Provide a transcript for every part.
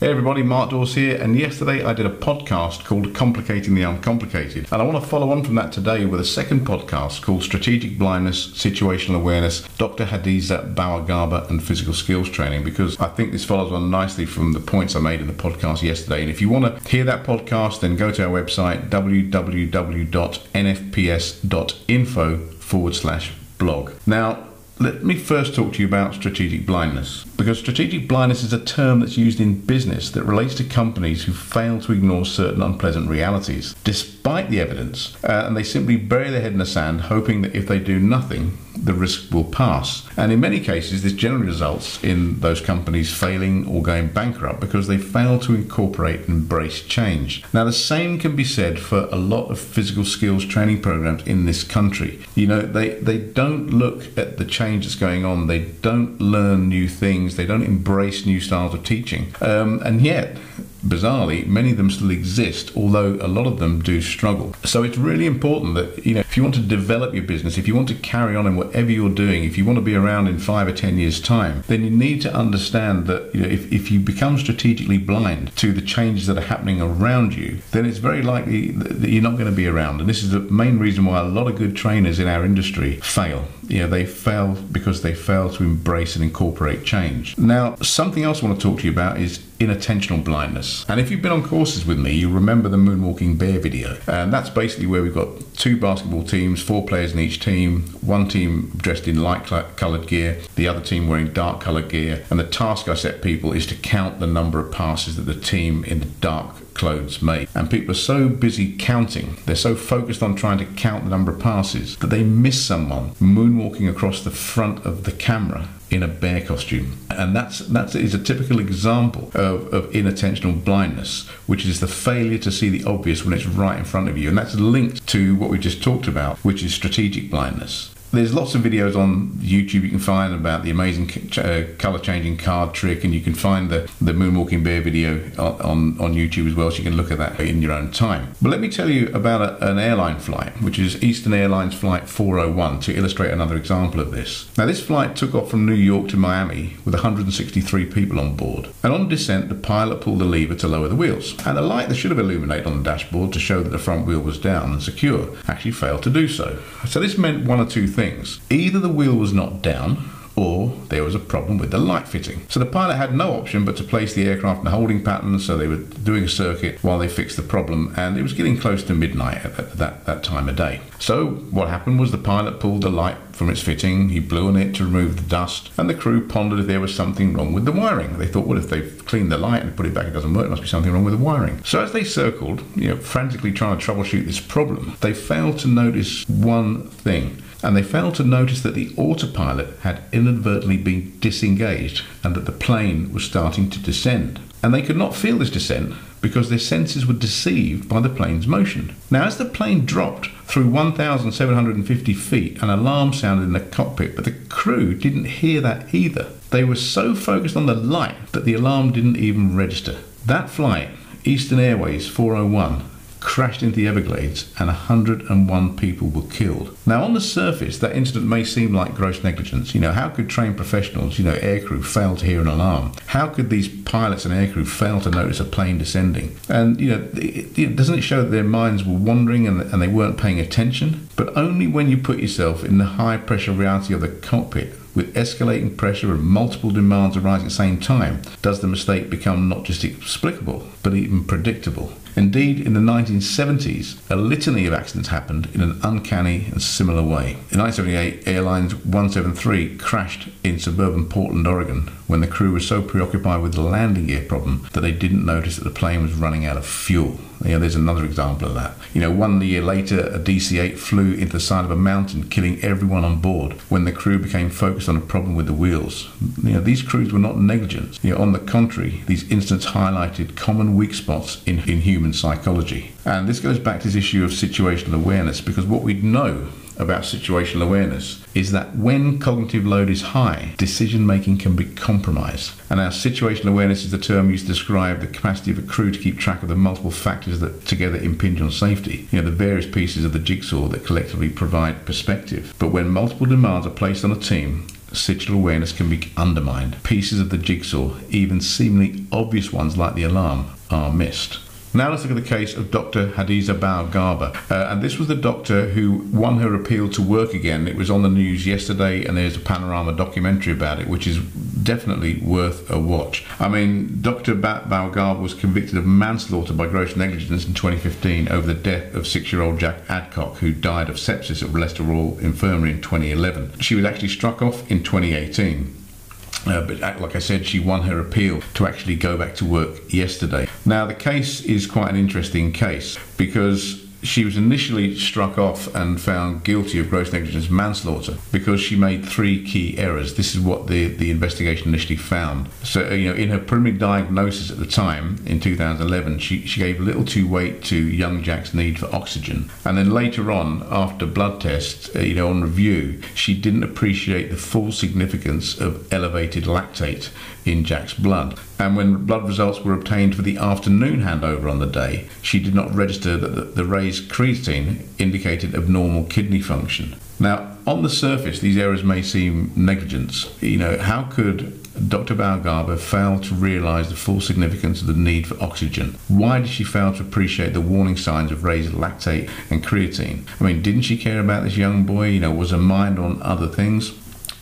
Hey everybody, Mark Dawes here, and yesterday I did a podcast called Complicating the Uncomplicated. And I want to follow on from that today with a second podcast called Strategic Blindness, Situational Awareness, Dr. Hadiza Bawa-Garba, and Physical Skills Training, because I think this follows on nicely from the points I made in the podcast yesterday. And if you want to hear that podcast, then go to our website www.nfps.info forward slash blog. Now, let me first talk to you about strategic blindness, because strategic blindness is a term that's used in business that relates to companies who fail to ignore certain unpleasant realities, despite the evidence, uh, and they simply bury their head in the sand, hoping that if they do nothing, the risk will pass. And in many cases, this generally results in those companies failing or going bankrupt because they fail to incorporate and embrace change. Now, the same can be said for a lot of physical skills training programs in this country. You know, they, they don't look at the change that's going on, they don't learn new things, they don't embrace new styles of teaching. Um, and yet, bizarrely, many of them still exist, although a lot of them do struggle. So it's really important that, you know, if you want to develop your business, if you want to carry on in whatever you're doing, if you want to be around in five or ten years' time, then you need to understand that, you know, if, if you become strategically blind to the changes that are happening around you, then it's very likely that you're not going to be around. And this is the main reason why a lot of good trainers in our industry fail. You know, they fail because they fail to embrace and incorporate change. Now, something else I want to talk to you about is inattentional blindness. And if you've been on courses with me, you remember the Moonwalking Bear video. And that's basically where we've got two basketball teams, four players in each team, one team dressed in light coloured gear, the other team wearing dark coloured gear. And the task I set people is to count the number of passes that the team in the dark clothes made. And people are so busy counting, they're so focused on trying to count the number of passes that they miss someone moonwalking across the front of the camera in a bear costume. And that's that is a typical example of, of inattentional blindness, which is the failure to see the obvious when it's right in front of you. And that's linked to what we just talked about, which is strategic blindness there's lots of videos on YouTube you can find about the amazing uh, color changing card trick, and you can find the, the moonwalking bear video on, on, YouTube as well, so you can look at that in your own time. But let me tell you about a, an airline flight, which is Eastern Airlines Flight 401, to illustrate another example of this. Now, this flight took off from New York to Miami with 163 people on board, and on descent, the pilot pulled the lever to lower the wheels, and a light that should have illuminated on the dashboard to show that the front wheel was down and secure actually failed to do so. So this meant one or two things things. Either the wheel was not down, or there was a problem with the light fitting. So the pilot had no option but to place the aircraft in a holding pattern, so they were doing a circuit while they fixed the problem, and it was getting close to midnight at that, that time of day. So what happened was the pilot pulled the light from its fitting, he blew on it to remove the dust, and the crew pondered if there was something wrong with the wiring. They thought, well, if they've cleaned the light and put it back, it doesn't work, it must be something wrong with the wiring. So as they circled, you know, frantically trying to troubleshoot this problem, they failed to notice one thing and they failed to notice that the autopilot had inadvertently been disengaged and that the plane was starting to descend. And they could not feel this descent because their senses were deceived by the plane's motion. Now, as the plane dropped through 1,750 feet, an alarm sounded in the cockpit, but the crew didn't hear that either. They were so focused on the light that the alarm didn't even register. That flight, Eastern Airways 401, crashed into the Everglades and 101 people were killed. Now, on the surface, that incident may seem like gross negligence. You know, how could trained professionals, you know, aircrew, fail to hear an alarm? How could these pilots and aircrew fail to notice a plane descending? And, you know, it, it, doesn't it show that their minds were wandering and, and they weren't paying attention? But only when you put yourself in the high pressure reality of the cockpit with escalating pressure and multiple demands arising at the same time, does the mistake become not just explicable, but even predictable. Indeed, in the 1970s, a litany of accidents happened in an uncanny and similar way. In 1978, Airlines 173 crashed in suburban Portland, Oregon, when the crew was so preoccupied with the landing gear problem that they didn't notice that the plane was running out of fuel. You know, there's another example of that. You know, one year later, a DC-8 flew into the side of a mountain, killing everyone on board when the crew became focused on a problem with the wheels. You know, these crews were not negligent. You know, on the contrary, these incidents highlighted common weak spots in, in human psychology. And this goes back to this issue of situational awareness because what we know about situational awareness is that when cognitive load is high, decision making can be compromised. And our situational awareness is the term used to describe the capacity of a crew to keep track of the multiple factors that together impinge on safety. You know, the various pieces of the jigsaw that collectively provide perspective. But when multiple demands are placed on a team, situational awareness can be undermined. Pieces of the jigsaw, even seemingly obvious ones like the alarm, are missed. Now let's look at the case of Dr. Hadiza Bao Uh, and this was the doctor who won her appeal to work again. It was on the news yesterday, and there's a panorama documentary about it, which is definitely worth a watch. I mean, Dr. Bawa was convicted of manslaughter by gross negligence in 2015 over the death of six-year-old Jack Adcock, who died of sepsis at Leicester Royal Infirmary in 2011. She was actually struck off in 2018. Uh, but uh, like I said, she won her appeal to actually go back to work yesterday. Now, the case is quite an interesting case because she was initially struck off and found guilty of gross negligence manslaughter because she made three key errors. This is what the, the investigation initially found. So, uh, you know, in her preliminary diagnosis at the time, in 2011, she, she gave a little too weight to young Jack's need for oxygen. And then later on, after blood tests, uh, you know, on review, she didn't appreciate the full significance of elevated lactate in Jack's blood. And when blood results were obtained for the afternoon handover on the day, she did not register that the, raised creatine indicated abnormal kidney function. Now, on the surface, these errors may seem negligence. You know, how could Dr. Bawa-Garba fail to realise the full significance of the need for oxygen? Why did she fail to appreciate the warning signs of raised lactate and creatine? I mean, didn't she care about this young boy? You know, was her mind on other things?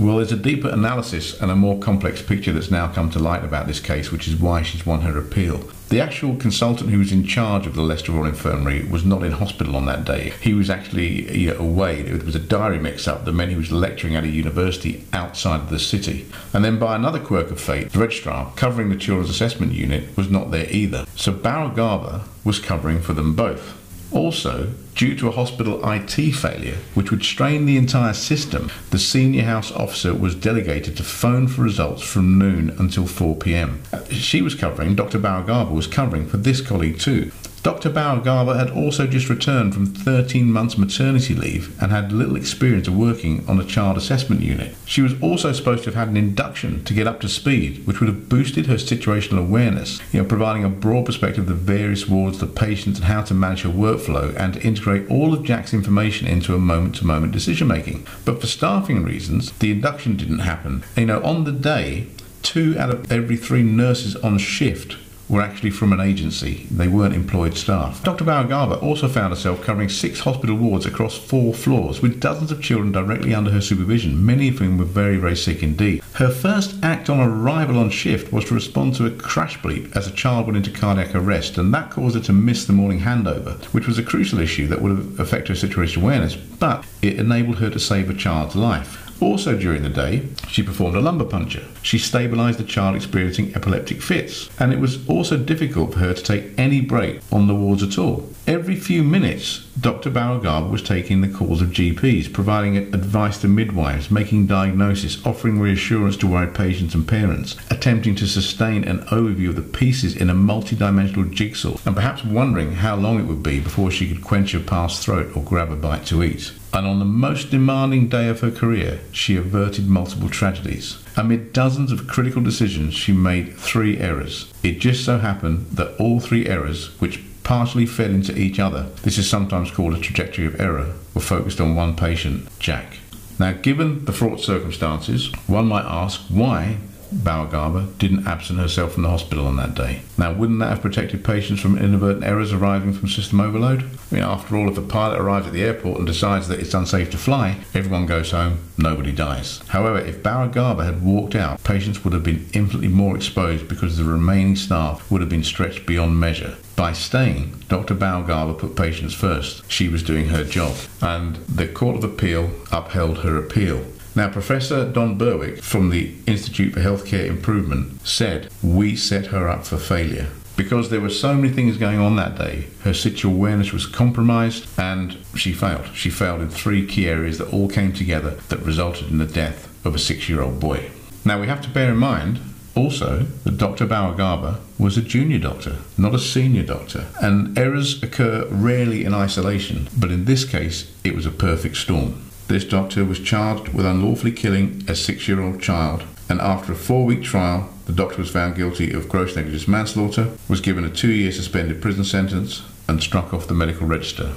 Well, there's a deeper analysis and a more complex picture that's now come to light about this case, which is why she's won her appeal. The actual consultant who was in charge of the Leicester Royal Infirmary was not in hospital on that day. He was actually away. It was a diary mix up that meant he was lecturing at a university outside of the city. And then, by another quirk of fate, the registrar covering the Children's Assessment Unit was not there either. So Bawa-Garba was covering for them both. Also, due to a hospital IT failure, which would strain the entire system, the senior house officer was delegated to phone for results from noon until 4 pm. She was covering, Dr. Bawa-Garba was covering for this colleague too. Dr. Bawa had also just returned from 13 months maternity leave and had little experience of working on a child assessment unit. She was also supposed to have had an induction to get up to speed, which would have boosted her situational awareness, you know, providing a broad perspective of the various wards, the patients, and how to manage her workflow and to integrate all of Jack's information into a moment to moment decision making. But for staffing reasons, the induction didn't happen. You know, on the day, two out of every three nurses on shift were actually from an agency. They weren't employed staff. Dr. Bawa-Garba also found herself covering six hospital wards across four floors with dozens of children directly under her supervision, many of whom were very, very sick indeed. Her first act on arrival on shift was to respond to a crash bleep as a child went into cardiac arrest, and that caused her to miss the morning handover, which was a crucial issue that would have affected her situational awareness, but it enabled her to save a child's life. Also during the day, she performed a lumbar puncture. She stabilized the child experiencing epileptic fits, and it was also difficult for her to take any break on the wards at all. Every few minutes, Dr. Bawa-Garba was taking the calls of GPs, providing advice to midwives, making diagnosis, offering reassurance to worried patients and parents, attempting to sustain an overview of the pieces in a multidimensional jigsaw, and perhaps wondering how long it would be before she could quench her past throat or grab a bite to eat and on the most demanding day of her career, she averted multiple tragedies. Amid dozens of critical decisions, she made three errors. It just so happened that all three errors, which partially fell into each other, this is sometimes called a trajectory of error, were focused on one patient, Jack. Now, given the fraught circumstances, one might ask why Bawa-Garba didn't absent herself from the hospital on that day. Now, wouldn't that have protected patients from inadvertent errors arising from system overload? I mean, after all, if the pilot arrives at the airport and decides that it's unsafe to fly, everyone goes home, nobody dies. However, if Bawa-Garba had walked out, patients would have been infinitely more exposed because the remaining staff would have been stretched beyond measure. By staying, Dr. Bawa-Garba put patients first. She was doing her job, and the Court of Appeal upheld her appeal. Now, Professor Don Berwick from the Institute for Healthcare Improvement said, We set her up for failure. Because there were so many things going on that day, her situational awareness was compromised and she failed. She failed in three key areas that all came together that resulted in the death of a six year old boy. Now, we have to bear in mind also that Dr. Bawa-Garba was a junior doctor, not a senior doctor, and errors occur rarely in isolation, but in this case, it was a perfect storm. This doctor was charged with unlawfully killing a six year old child, and after a four week trial, the doctor was found guilty of gross negligence manslaughter, was given a two year suspended prison sentence, and struck off the medical register.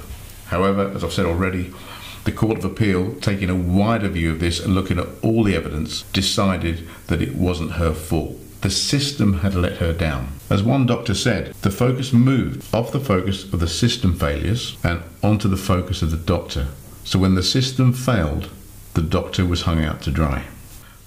However, as I've said already, The Court of Appeal, taking a wider view of this and looking at all the evidence, decided that it wasn't her fault. The system had let her down. As one doctor said, the focus moved off the focus of the system failures and onto the focus of the doctor. So when the system failed, the doctor was hung out to dry.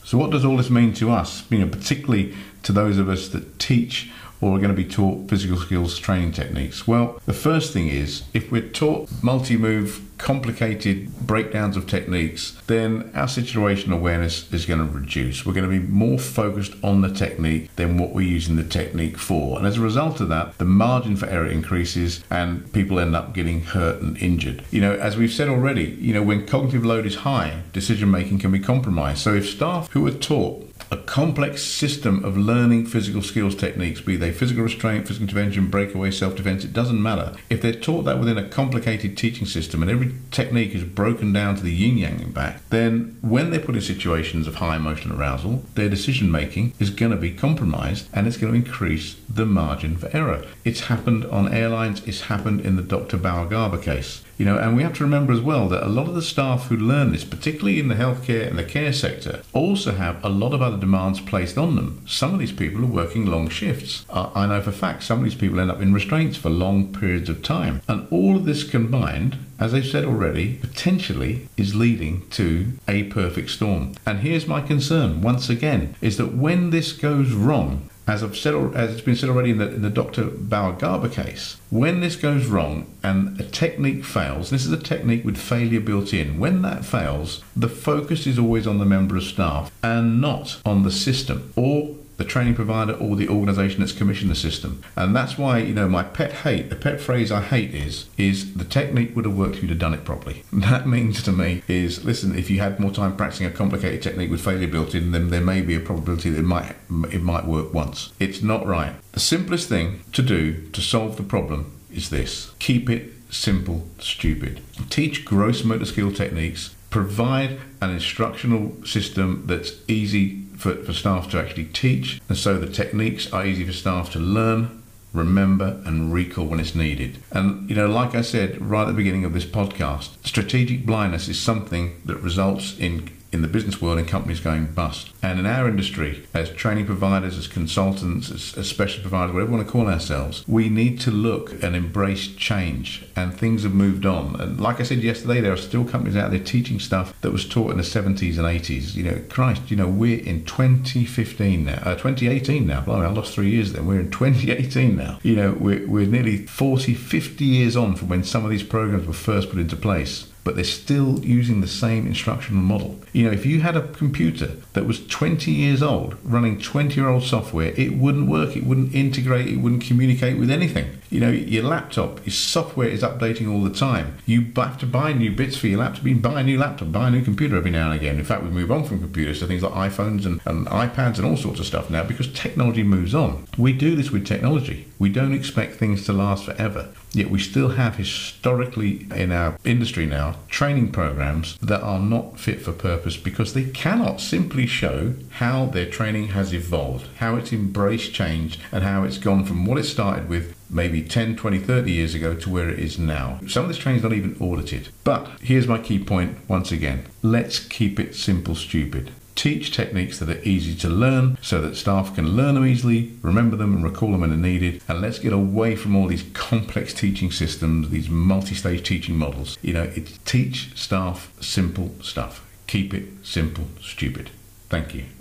So what does all this mean to us? You know, particularly to those of us that teach or are going to be taught physical skills training techniques? Well, the first thing is if we're taught multi move, complicated breakdowns of techniques, then our situational awareness is going to reduce. We're going to be more focused on the technique than what we're using the technique for. And as a result of that, the margin for error increases and people end up getting hurt and injured. You know, as we've said already, you know, when cognitive load is high, decision making can be compromised. So if staff who are taught a complex system of learning physical skills techniques, be they physical restraint, physical intervention, breakaway, self defense, it doesn't matter. If they're taught that within a complicated teaching system and every technique is broken down to the yin yang and back, then when they're put in situations of high emotional arousal, their decision making is going to be compromised and it's going to increase the margin for error. It's happened on airlines, it's happened in the Dr. Bawa-Garba case. You know, and we have to remember as well that a lot of the staff who learn this, particularly in the healthcare and the care sector, also have a lot of other demands placed on them. Some of these people are working long shifts. I know for fact some of these people end up in restraints for long periods of time. And all of this combined, as I've said already, potentially is leading to a perfect storm. And here's my concern once again is that when this goes wrong, as I've said, as it's been said already in the, in the Dr. Bawa-Garba case, when this goes wrong and a technique fails, this is a technique with failure built in. When that fails, the focus is always on the member of staff and not on the system or the training provider or the organization that's commissioned the system. And that's why, you know, my pet hate, the pet phrase I hate is, is the technique would have worked if you'd have done it properly. That means to me is, listen, if you had more time practicing a complicated technique with failure built in, then there may be a probability that it might, it might work once. It's not right. The simplest thing to do to solve the problem is this. Keep it simple, stupid. Teach gross motor skill techniques provide an instructional system that's easy for, for staff to actually teach, and so the techniques are easy for staff to learn, remember, and recall when it's needed. And, you know, like I said right at the beginning of this podcast, strategic blindness is something that results in in the business world and companies going bust. And in our industry, as training providers, as consultants, as, as specialist providers, whatever we want to call ourselves, we need to look and embrace change. And things have moved on. And like I said yesterday, there are still companies out there teaching stuff that was taught in the 70s and 80s. You know, Christ, you know, we're in 2015 now, uh, 2018 now. Blimey, I lost three years then. We're in 2018 now. You know, we're, we're nearly 40, 50 years on from when some of these programs were first put into place but they're still using the same instructional model. You know, if you had a computer that was 20 years old running 20 year old software, it wouldn't work, it wouldn't integrate, it wouldn't communicate with anything. You know, your laptop, your software is updating all the time. You have to buy new bits for your laptop. You buy a new laptop, buy a new computer every now and again. In fact, we move on from computers to things like iPhones and, and iPads and all sorts of stuff now because technology moves on. We do this with technology. We don't expect things to last forever. Yet we still have historically in our industry now training programs that are not fit for purpose because they cannot simply show how their training has evolved, how it's embraced change, and how it's gone from what it started with maybe 10, 20, 30 years ago to where it is now. Some of this training is not even audited. But here's my key point once again let's keep it simple, stupid. Teach techniques that are easy to learn so that staff can learn them easily, remember them, and recall them when they're needed. And let's get away from all these complex teaching systems, these multi stage teaching models. You know, it's teach staff simple stuff. Keep it simple, stupid. Thank you.